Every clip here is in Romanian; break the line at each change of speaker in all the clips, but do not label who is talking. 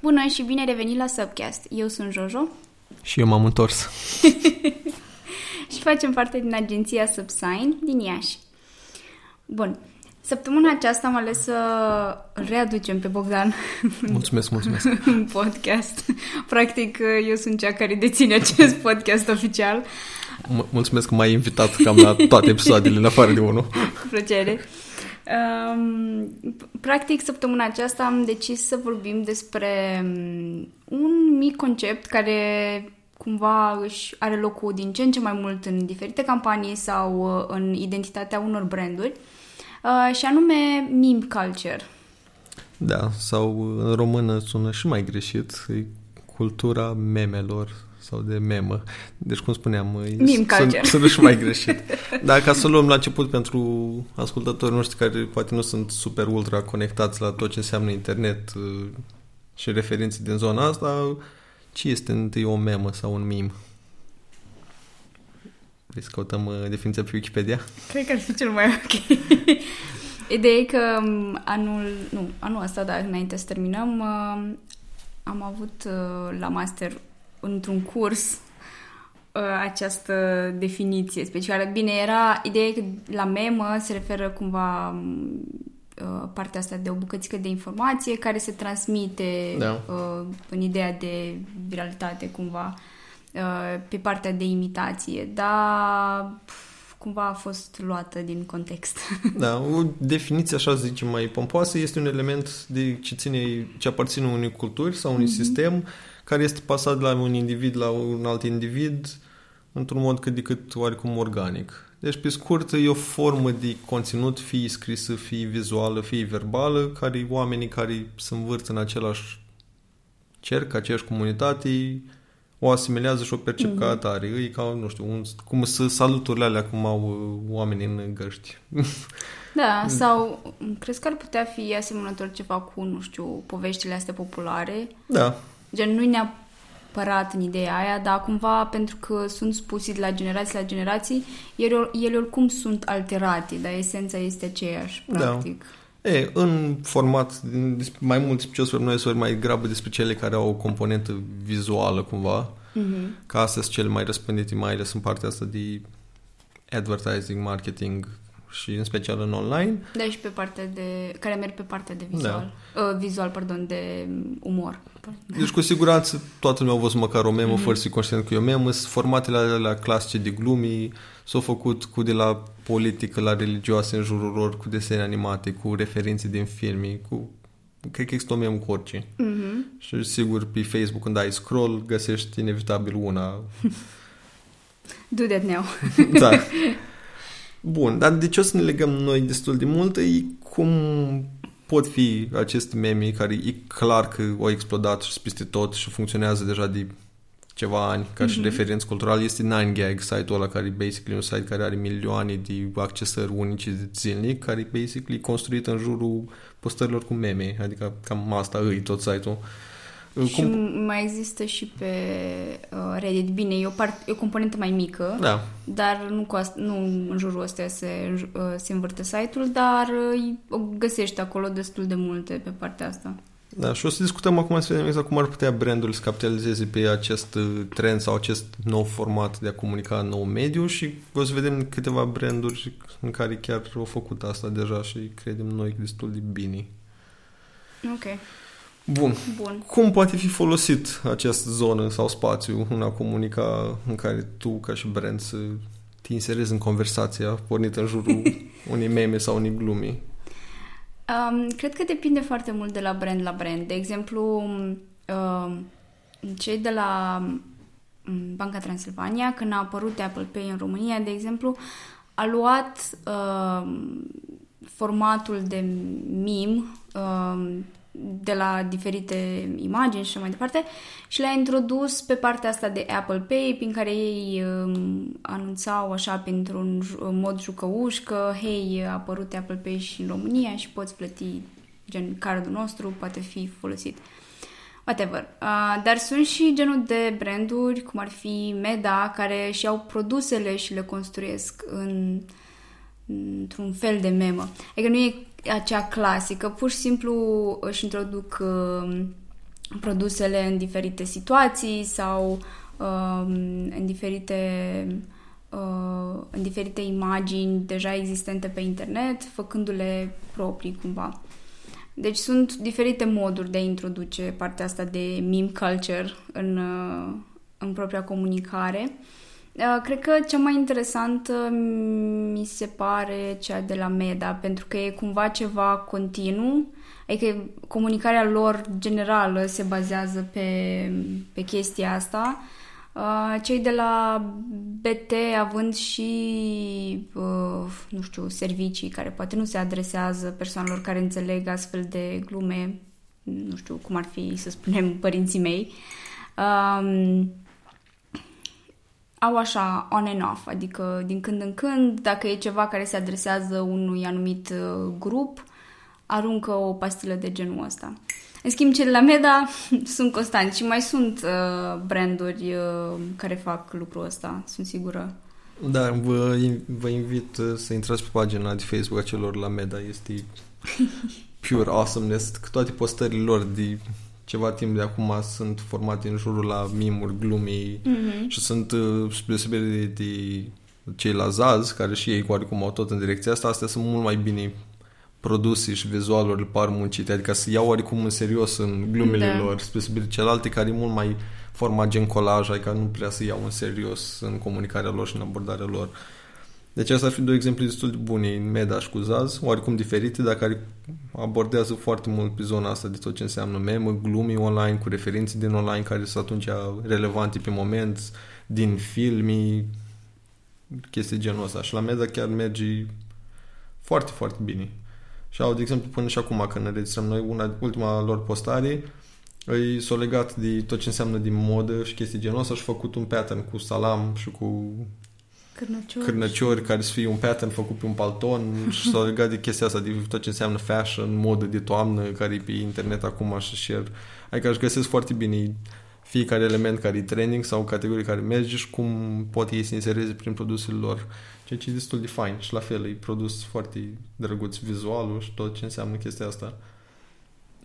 Bună și bine revenit la Subcast. Eu sunt Jojo.
Și eu m-am întors.
și facem parte din agenția Subsign din Iași. Bun. Săptămâna aceasta am ales să îl readucem pe Bogdan
Mulțumesc, mulțumesc.
în podcast. Practic, eu sunt cea care deține acest podcast oficial.
M- mulțumesc că m-ai invitat cam la toate episoadele, în afară de unul.
Cu plăcere. Um, practic, săptămâna aceasta am decis să vorbim despre um, un mic concept care cumva își are locul din ce în ce mai mult în diferite campanii sau uh, în identitatea unor branduri uh, și anume meme culture.
Da, sau în română sună și mai greșit, e cultura memelor sau de memă. Deci, cum spuneam,
Meme culture.
sună și mai greșit. Dar ca să luăm la început pentru ascultătorii noștri care poate nu sunt super ultra conectați la tot ce înseamnă internet uh, și referințe din zona asta, ce este întâi o memă sau un meme? Vrei să căutăm uh, definiția pe Wikipedia?
Cred că ar fi cel mai ok. Ideea e că um, anul, nu, anul ăsta, dar înainte să terminăm, uh, am avut uh, la master într-un curs uh, această definiție specială. Bine, era ideea că la memă se referă cumva um, uh, partea asta de o bucățică de informație care se transmite
Da.
uh, în ideea de viralitate cumva uh, pe partea de imitație, dar pf, cumva a fost luată din context.
Da, o definiție, așa să zicem, mai pompoasă este un element de ce, ține, ce aparține unei culturi sau unui mm-hmm. sistem care este pasat de la un individ la un alt individ într-un mod cât de cât oarecum organic. Deci, pe scurt, e o formă de conținut, fie scrisă, fie vizuală, fie verbală, care oamenii care se învârt în același cerc, aceeași comunitate, o asimelează și o percep mm-hmm. ca atare. E ca, nu știu, un, cum să saluturile alea cum au uh, oamenii în găști.
Da, sau crezi că ar putea fi asemănător ceva cu, nu știu, poveștile astea populare?
da,
Gen, nu-i neapărat în ideea aia, dar cumva pentru că sunt spuse de la generații la generații, ele, ele oricum sunt alterate, dar esența este aceeași,
Da.
practic.
E, în format, din- dis- mai mult despre ce o să vorbim noi, să vorbim mai grabă despre cele care au o componentă vizuală, cumva.
Mm-hmm.
Ca astea sunt cele mai răspândite, mai ales în partea asta de advertising, marketing și în special în online.
Da, și pe partea de... care merg pe partea de vizual. Da. Uh, vizual, pardon, de umor.
Deci, cu siguranță, toată lumea a văzut măcar o memă, mm-hmm. fără să fie conștient că e o memă. Sunt formatele alea clasice de glumii, s-au făcut cu de la politică la religioase în jurul lor, cu desene animate, cu referințe din filme, cu... Cred că există o memă cu orice.
Mm-hmm.
Și sigur, pe Facebook, când ai scroll, găsești inevitabil una.
Do that now.
da. Bun, dar de ce o să ne legăm noi destul de mult e cum pot fi aceste meme care e clar că au explodat și peste tot și funcționează deja de ceva ani ca și
Mhm.
referență cultural este 9gag, site-ul ăla care e basically un site care are milioane de accesări unice zilnic, care e basically construit în jurul postărilor cu meme, adică cam asta îi tot site-ul.
Și mai există și pe uh, Reddit. Bine, e o, part, e o componentă mai mică,
Da,
dar nu, cu asta, nu în jurul ăsta se, uh, se învârte site-ul, dar uh, o găsești acolo destul de multe pe partea asta.
Da, și o să discutăm acum să vedem exact cum ar putea brandul să capitalizeze pe acest uh, trend sau acest nou format de a comunica în nou mediu și o să vedem câteva branduri în care chiar au făcut asta deja și credem noi destul de bine.
Ok,
Bun.
bun.
Cum poate fi folosit această zonă sau spațiu în a comunica în care tu, ca și brand, să te inserezi în conversația pornită în jurul unei meme sau unei glumi?
Um, cred că depinde foarte mult de la brand la brand. De exemplu, um, cei de la um, Banca Transilvania, când a apărut Apple Pay în România, de exemplu, a luat um, formatul de meme um, de la diferite imagini și așa mai departe și le-a introdus pe partea asta de Apple Pay prin care ei um, anunțau așa printr-un ju- mod jucăuș că hei, a apărut Apple Pay și în România și poți plăti gen cardul nostru poate fi folosit. Whatever. Uh, dar sunt și genul de branduri, cum ar fi Meda, care și au produsele și le construiesc în, într-un fel de memă. Adică nu e acea clasică, pur și simplu își introduc uh, produsele în diferite situații sau uh, în diferite uh, în diferite imagini deja existente pe internet, făcându-le proprii cumva. Deci sunt diferite moduri de a introduce partea asta de meme culture în, uh, în propria comunicare. Uh, cred că cea mai interesantă mi se pare cea de la Meda, pentru că e cumva ceva continuu, adică comunicarea lor generală se bazează pe, pe chestia asta. Uh, cei de la BT având și, uh, nu știu, servicii care poate nu se adresează persoanelor care înțeleg astfel de glume, nu știu cum ar fi, să spunem, părinții mei. Um, au așa on and off, adică din când în când, dacă e ceva care se adresează unui anumit uh, grup, aruncă o pastilă de genul ăsta. În schimb, cele la Meda sunt constanți și mai sunt uh, branduri uh, care fac lucrul ăsta, sunt sigură.
Da, vă, vă invit uh, să intrați pe pagina de Facebook a celor la Meda, este pure awesomeness, toate postările lor de ceva timp de acum sunt formate în jurul la mimuri, glumii mm-hmm. și sunt uh, spre deosebire de, de cei la Zaz, care și ei oarecum au tot în direcția asta, astea sunt mult mai bine produse și vizualurile par muncite, adică să iau oarecum în serios în glumele da. lor, spre deosebire de celelalte care e mult mai format gen colaj, adică nu prea să iau în serios în comunicarea lor și în abordarea lor. Deci asta ar fi două exemple destul de bune în Medaș și cu Zaz, oarecum diferite, dar care abordează foarte mult pe zona asta de tot ce înseamnă memă, glumi online, cu referințe din online care sunt atunci relevante pe moment, din filmi, chestii genul ăsta. Și la Meda chiar merge foarte, foarte bine. Și au, de exemplu, până și acum când ne registrăm noi, una, ultima lor postare, îi s-o legat de tot ce înseamnă din modă și chestii genul ăsta și făcut un pattern cu salam și cu
Cârnăciori.
cârnăciori care să fie un pattern făcut pe un palton și s-au legat de chestia asta, de tot ce înseamnă fashion, modă de toamnă, care e pe internet acum și share. Adică aș găsesc foarte bine fiecare element care e trending sau categorii care merge și cum pot ei să insereze prin produsele lor. Ceea ce e destul de fain și la fel e produs foarte drăguț vizualul și tot ce înseamnă chestia asta.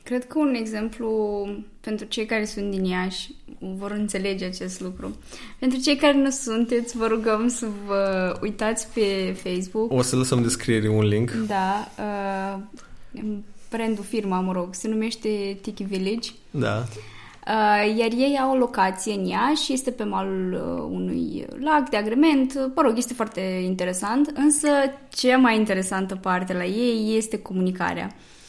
Cred că un exemplu pentru cei care sunt din Iași vor înțelege acest lucru. Pentru cei care nu sunteți, vă rugăm să vă uitați pe Facebook.
O să lăsăm în descriere un link.
Da. Uh, brandul, firma, mă rog, se numește Tiki Village.
Da.
Uh, iar ei au o locație în Iași, este pe malul uh, unui lac de agrement, mă rog, este foarte interesant, însă cea mai interesantă parte la ei este comunicarea. Uh,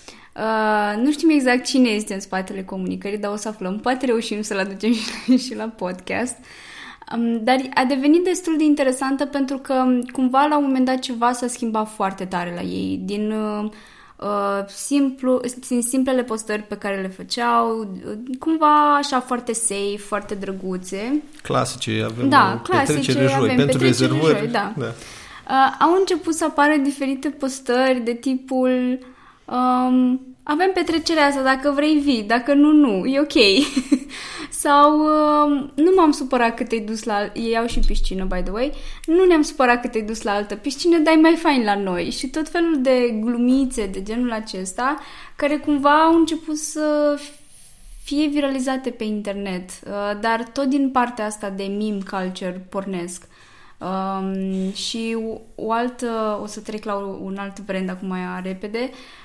nu știm exact cine este în spatele comunicării, dar o să aflăm. Poate reușim să-l aducem și la, și la podcast. Um, dar a devenit destul de interesantă pentru că cumva la un moment dat ceva s-a schimbat foarte tare la ei. Din, uh, uh, simplu, din simplele postări pe care le făceau, uh, cumva așa foarte safe, foarte drăguțe.
Clasice, avem
da, clasice,
joi,
avem
pentru rezervări.
Joi, da. da. Uh, au început să apară diferite postări de tipul um, avem petrecerea asta, dacă vrei vii, dacă nu, nu, e ok. Sau um, nu m-am supărat că te-ai dus la... Ei au și piscină, by the way. Nu ne-am supărat că te-ai dus la altă piscină, dai mai fain la noi. Și tot felul de glumițe de genul acesta, care cumva au început să fie viralizate pe internet, uh, dar tot din partea asta de meme culture pornesc. Um, și o altă, o să trec la un alt brand acum mai repede, uh,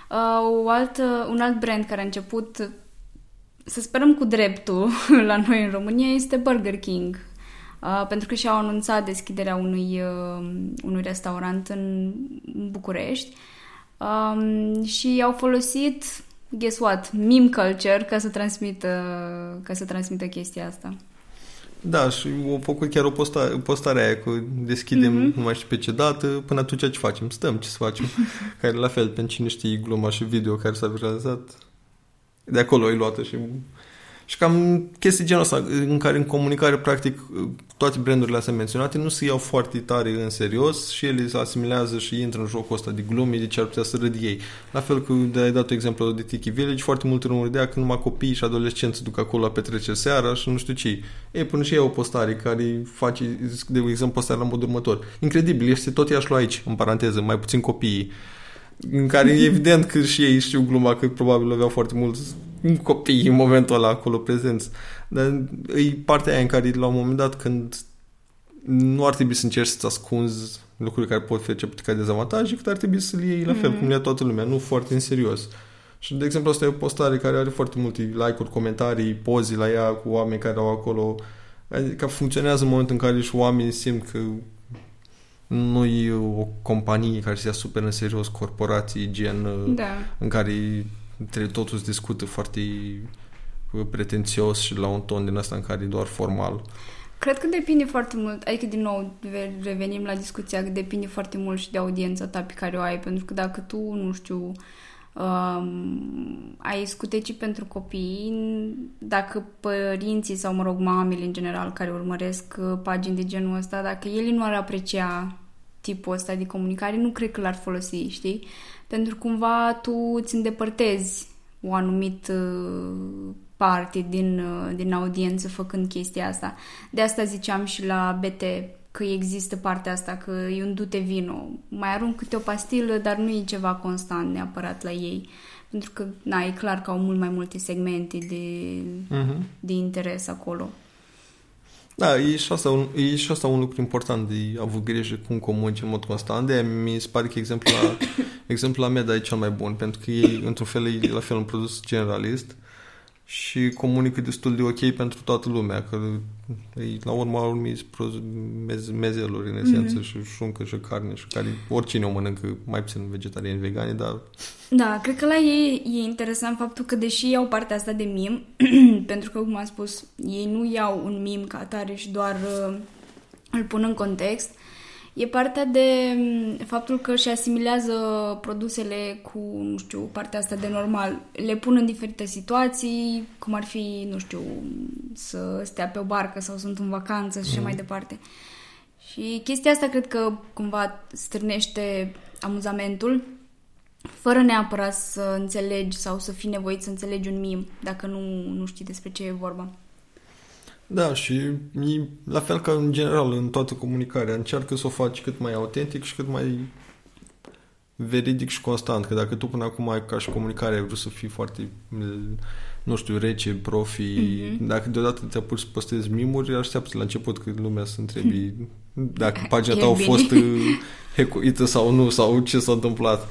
o altă, un alt brand care a început să sperăm cu dreptul la noi în România este Burger King. Uh, pentru că și-au anunțat deschiderea unui, uh, unui restaurant în București um, și au folosit, guess what, meme culture ca să transmită, ca să transmită chestia asta.
Da, și au făcut chiar o postare, postare aia cu deschidem, mm-hmm. nu mai știu pe ce dată, până atunci ce facem? Stăm, ce să facem? care la fel, pentru cine știe gluma și video care s-a viralizat, de acolo e luată și și cam chestii genul ăsta, în care în comunicare, practic, toate brandurile astea menționate nu se iau foarte tare în serios și ele se asimilează și intră în jocul ăsta de glume, de ce ar putea să râd ei. La fel cu de ai dat exemplu de Tiki Village, foarte multe rumuri de că numai copii și adolescenți duc acolo la petreceri seara și nu știu ce. Ei, până și ei o postare care face, de exemplu, postarea la mod următor. Incredibil, este tot Iașlu aici, în paranteză, mai puțin copiii în care e evident că și ei știu gluma că probabil aveau foarte mulți copiii în momentul ăla acolo prezenți. Dar e partea aia în care la un moment dat când nu ar trebui să încerci să-ți ascunzi lucruri care pot fi acceptate ca dezavantaje, cât ar trebui să le iei la fel, mm-hmm. cum ia toată lumea, nu foarte în serios. Și, de exemplu, asta e o postare care are foarte multe like-uri, comentarii, pozi la ea cu oameni care au acolo. Adică funcționează în momentul în care și oamenii simt că nu e o companie care se ia super în serios, corporații gen
da.
în care totul se discută foarte pretențios și la un ton din asta în care e doar formal.
Cred că depinde foarte mult, adică din nou revenim la discuția că depinde foarte mult și de audiența ta pe care o ai, pentru că dacă tu, nu știu, um, ai scuteci pentru copii, dacă părinții sau, mă rog, mamele în general care urmăresc uh, pagini de genul ăsta, dacă ele nu ar aprecia tipul ăsta de comunicare, nu cred că l-ar folosi, știi? Pentru că cumva tu îți îndepărtezi o anumită uh, parte din, uh, din audiență făcând chestia asta. De asta ziceam și la BT că există partea asta, că e un dute vino. Mai arunc câte o pastilă, dar nu e ceva constant neapărat la ei. Pentru că, na, e clar că au mult mai multe segmente de, uh-huh. de interes acolo.
Da, e și, asta un, e și asta un lucru important de avut grijă cum comunici în mod constant. De mi se pare că exemplul la, exemplul la Meda e cel mai bun, pentru că ei, într-un fel, e la fel un produs generalist și comunică destul de ok pentru toată lumea, că e, la urma urmei mez, mezeluri în esență mm-hmm. și șuncă și carne și care oricine o mănâncă, mai puțin vegetariani, vegani, dar...
Da, cred că la ei e interesant faptul că deși iau partea asta de mim, pentru că, cum am spus, ei nu iau un mim ca atare și doar uh, îl pun în context, E partea de mm, faptul că își asimilează produsele cu, nu știu, partea asta de normal. Le pun în diferite situații, cum ar fi, nu știu, să stea pe o barcă sau sunt în vacanță și mm. mai departe. Și chestia asta cred că cumva strânește amuzamentul, fără neapărat să înțelegi sau să fii nevoit să înțelegi un mim, dacă nu, nu știi despre ce e vorba.
Da, și e la fel ca în general în toată comunicarea. Încearcă să o faci cât mai autentic și cât mai veridic și constant. Că dacă tu până acum ai ca și comunicare ai vrut să fii foarte nu știu, rece, profi, mm-hmm. dacă deodată te apuci să postezi mimuri, așteaptă la început că lumea să întrebi dacă pagina ta a fost hecuită sau nu, sau ce s-a întâmplat.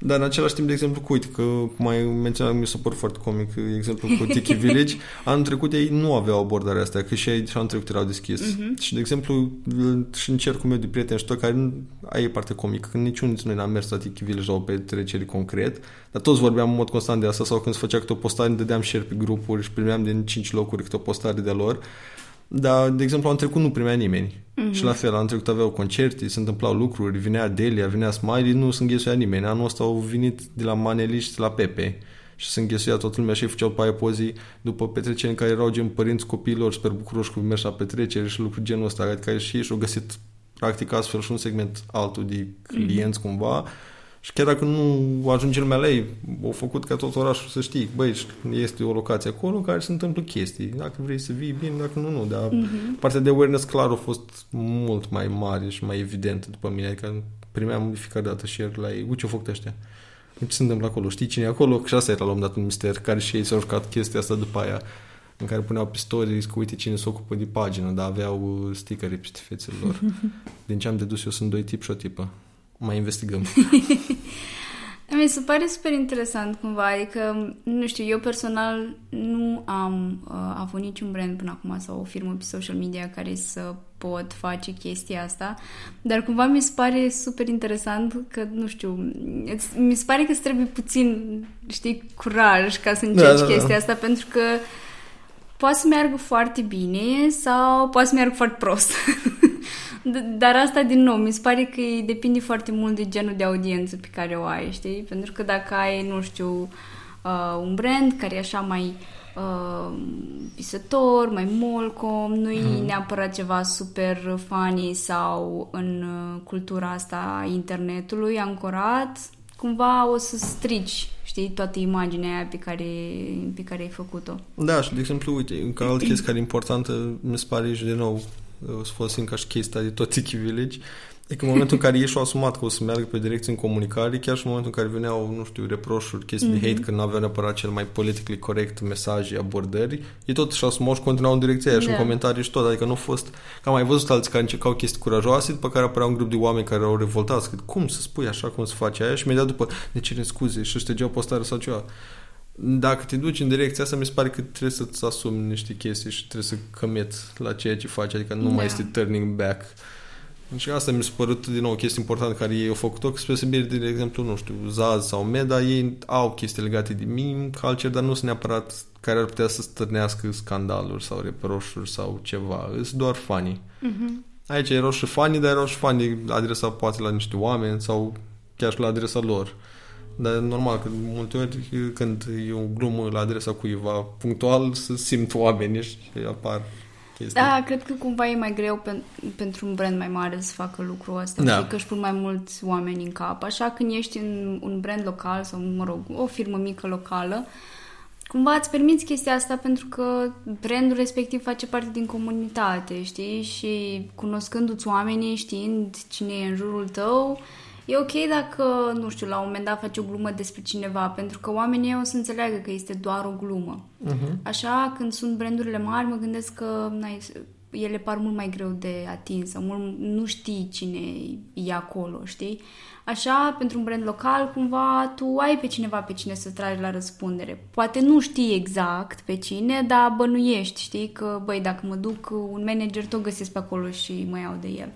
Dar în același timp, de exemplu, cu, uite, că cum ai menționat, mi s-a părut foarte comic, exemplu cu Tiki Village, anul trecut ei nu aveau abordarea asta, că și ei și anul trecut erau deschis. Uh-huh. Și, de exemplu, și în cercul meu de prieteni și tot, care ai e parte comică, că niciunul dintre noi n-am mers la Tiki Village la o petrecere concret, dar toți vorbeam în mod constant de asta sau când se făcea câte o postare, dădeam share pe grupuri și primeam din 5 locuri câte o postare de lor. Dar, de exemplu, anul trecut nu primea nimeni. Mm-hmm. Și la fel, anul trecut aveau concerte, se întâmplau lucruri, vinea Delia, vinea Smiley, nu se înghesuia nimeni. Anul ăsta au venit de la Maneliști la Pepe și se înghesuia toată lumea și ei făceau pe pozii după petreceri în care erau gen părinți copiilor super bucuroși cu mers la petreceri și lucruri genul ăsta, adică și ei și-au găsit practic astfel și un segment altul de clienți mm-hmm. cumva și chiar dacă nu ajunge lumea la ei, au făcut ca tot orașul să știi, băi, este o locație acolo în care se întâmplă chestii. Dacă vrei să vii, bine, dacă nu, nu. Dar uh-huh. partea de awareness clar a fost mult mai mare și mai evidentă după mine. Adică primeam de fiecare dată share la ei. Uite ce au făcut ăștia. Ce se întâmplă acolo? Știi cine e acolo? Și asta era la un dat un mister, care și ei s-au jucat chestia asta după aia în care puneau pe stories că uite cine se ocupă de pagină, dar aveau uh, stickere pe fețele lor. Din ce am dedus eu sunt doi tipi și o tipă mai investigăm.
Mi se pare super interesant cumva, adică, nu știu, eu personal nu am uh, avut niciun brand până acum sau o firmă pe social media care să pot face chestia asta, dar cumva mi se pare super interesant că, nu știu, mi se pare că îți trebuie puțin, știi, curaj ca să încerci da, da, da. chestia asta, pentru că poate să meargă foarte bine sau poate să meargă foarte prost. Dar asta, din nou, mi se pare că depinde foarte mult de genul de audiență pe care o ai, știi? Pentru că dacă ai, nu știu, uh, un brand care e așa mai uh, pisător, mai molcom, nu e hmm. neapărat ceva super funny sau în uh, cultura asta internetului ancorat, cumva o să strici, știi, toată imaginea aia pe care, pe care ai făcut-o.
Da, și de exemplu, uite, încă altă chestie care e importantă, mi se pare și de nou, o să folosim ca și chestia de tot Tiki Village, Adică în momentul în care ei și-au asumat că o să meargă pe direcție în comunicare, chiar și în momentul în care veneau, nu știu, reproșuri, chestii mm-hmm. de hate, că nu aveau neapărat cel mai politically corect mesaj, abordări, ei tot și-au asumat și continuau în direcția aia și în
Da.
comentarii și tot. Adică nu a fost... Că am mai văzut alții care încercau chestii curajoase, după care apărea un grup de oameni care au revoltat. Că, cum să spui așa, cum să faci aia? Și imediat după ne cerem scuze și ștergeau postare sau ceva. Dacă te duci în direcția asta, mi se pare că trebuie să-ți asumi niște chestii și trebuie să commit la ceea ce faci, adică nu
Da.
mai este turning back. Și asta mi s-a părut din nou o chestie importantă care ei au făcut-o, că spre deosebire de, de exemplu, nu știu, Zaz sau Meda, ei au chestii legate de meme culture, dar nu sunt neapărat care ar putea să stârnească scandaluri sau reproșuri sau ceva. Sunt doar funny.
Mhm.
Aici erau și fani, dar erau și fani adresa poate la niște oameni sau chiar și la adresa lor. Dar e normal că de multe ori când e o glumă la adresa cuiva punctual să simt oamenii și apar chestii.
Da, cred că cumva e mai greu pen, pentru un brand mai mare să facă lucrul ăsta
Da.
și că își pun mai mulți oameni în cap. Așa când ești în un brand local sau, mă rog, o firmă mică locală, cumva îți permiți chestia asta pentru că brandul respectiv face parte din comunitate, știi? Și cunoscându-ți oamenii, știind cine e în jurul tău, e ok dacă, nu știu, la un moment dat faci o glumă despre cineva, pentru că oamenii o să înțeleagă că este doar o glumă.
Uh-huh.
Așa, când sunt brandurile mari, mă gândesc că na, ele par mult mai greu de atins sau mult, nu știi cine e acolo, știi? Așa, pentru un brand local, cumva tu ai pe cineva pe cine să tragi la răspundere. Poate nu știi exact pe cine, dar bănuiești, știi? Că, băi, dacă mă duc un manager, tot găsesc pe acolo și mă iau de el.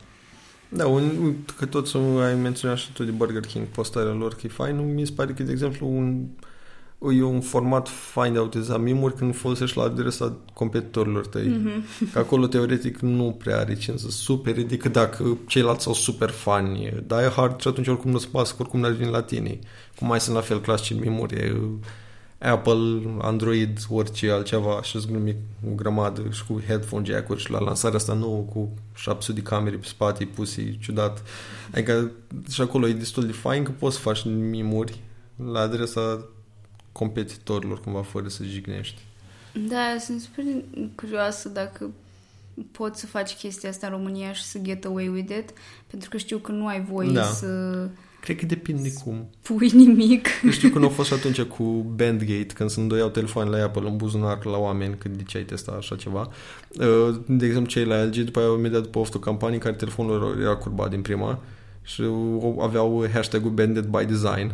Da, un, că tot să ai menționat și tu de Burger King, postarea lor, că e fain, mi se pare că, de exemplu, un, e un format fain de a utiliza mimuri când folosești la adresa competitorilor tăi. Mm-hmm. Că acolo, teoretic, nu prea are cine să supere decât dacă ceilalți sunt super fani. Dar e hard și atunci oricum nu-ți pasă, că oricum n-ar veni la tine. Cum mai sunt la fel clasici în mimuri, e Apple, Android, orice altceva și îți glumi o grămadă și cu headphone jack-uri și la lansarea asta nouă cu 700 de camere pe spate puse ciudat. Adică și acolo e destul de fain că poți să faci mimuri la adresa competitorilor cumva fără să jignești.
Da, sunt super curioasă dacă poți să faci chestia asta în România și să get away with it, pentru că știu că nu ai voie
Da.
să
Cred că depinde cum.
pui nimic.
Eu știu că nu a fost și atunci cu Bandgate, când se îndoiau telefoanele la Apple în buzunar la oameni, când de ce ai testat așa ceva. Uh, De exemplu, cei la LG, după aia, imediat după o campanie, în care telefonul lor era curbat din prima și aveau hashtag-ul Banded by Design.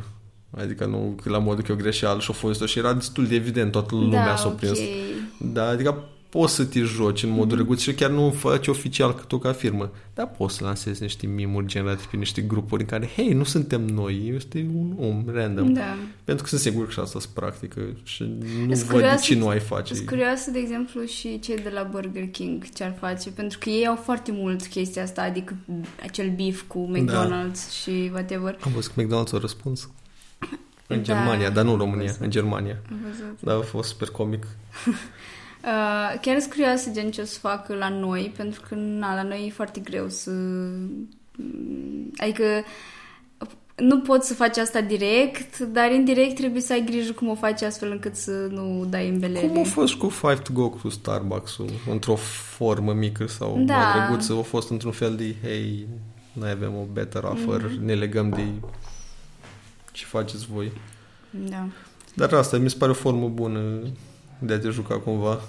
Adică nu că la modul că e o greșeală și-o fost și era destul de evident, toată lumea
da,
s-a prins.
ok.
Da, adică poți să te joci în modul mm-hmm. și chiar nu faci oficial că tu ca firmă, dar poți să lansezi niște mimuri generate pe niște grupuri în care, hei, nu suntem noi, este un om random.
Da.
Pentru că sunt sigur că și asta se practică și nu
Îs
văd de
curioasă-
ce nu ai face.
Sunt curioasă, de exemplu, și cei de la Burger King ce ar face, pentru că ei au foarte mult chestia asta, adică acel beef cu McDonald's da. și whatever.
Am văzut că McDonald's a răspuns. În
Da,
Germania, dar nu în
am
România,
văzut.
în Germania.
Am văzut.
Da, a fost super comic.
Uh, chiar sunt curioasă gen ce o să facă la noi, pentru că na, la noi e foarte greu să... Adică nu poți să faci asta direct, dar indirect trebuie să ai grijă cum o faci astfel încât să nu dai în belele.
Cum a fost cu Five to Go cu Starbucks-ul? Într-o formă mică sau
Da.
mai drăguță? A fost într-un fel de, hei, noi avem o better offer,
Mhm.
ne legăm de ce faceți voi.
Da.
Dar asta mi se pare o formă bună de a te juca cumva.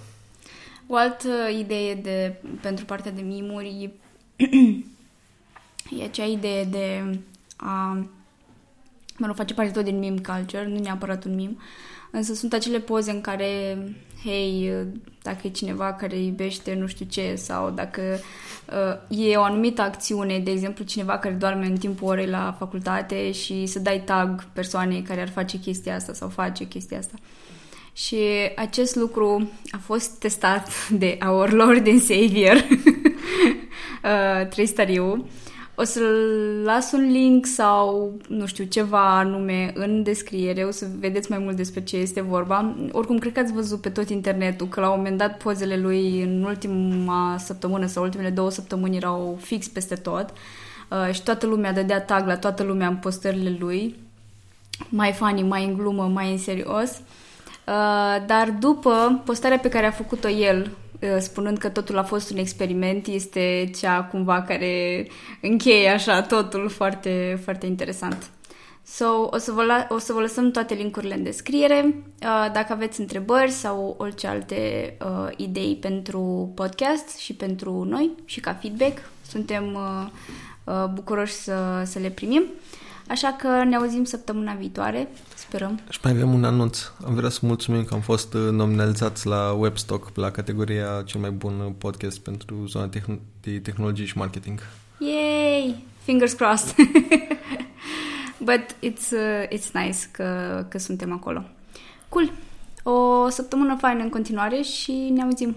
O altă idee de, pentru partea de mimuri e acea idee de a mă rog, face parte tot din meme culture, nu neapărat un meme, însă sunt acele poze în care, hei, dacă e cineva care iubește nu știu ce sau dacă uh, e o anumită acțiune, de exemplu cineva care doarme în timpul orei la facultate și să dai tag persoanei care ar face chestia asta sau face chestia asta. Și acest lucru a fost testat de Our Lord and Savior, uh, Tristariu. O să las un link sau, nu știu, ceva anume în descriere, o să vedeți mai mult despre ce este vorba. Oricum, cred că ați văzut pe tot internetul că la un moment dat pozele lui în ultima săptămână sau ultimele două săptămâni erau fix peste tot uh, și toată lumea dădea tag la toată lumea în postările lui, mai funny, mai în glumă, mai în serios. Uh, dar după postarea pe care a făcut-o el uh, spunând că totul a fost un experiment, este cea cumva care încheie așa totul foarte, foarte interesant. So, o să, vă la, o să vă lăsăm toate linkurile în descriere. Uh, dacă aveți întrebări sau orice alte uh, idei pentru podcast și pentru noi și ca feedback, suntem uh, uh, bucuroși să, să le primim. Așa că ne auzim săptămâna viitoare, sperăm.
Și mai avem un anunț. Am vrea să mulțumim că am fost uh, nominalizați la Webstock, la categoria cel mai bun podcast pentru zona tehn- de tehnologie și marketing.
Yay! Fingers crossed! But it's, uh, it's nice că, că suntem acolo. Cool! O săptămână faină în continuare și ne auzim!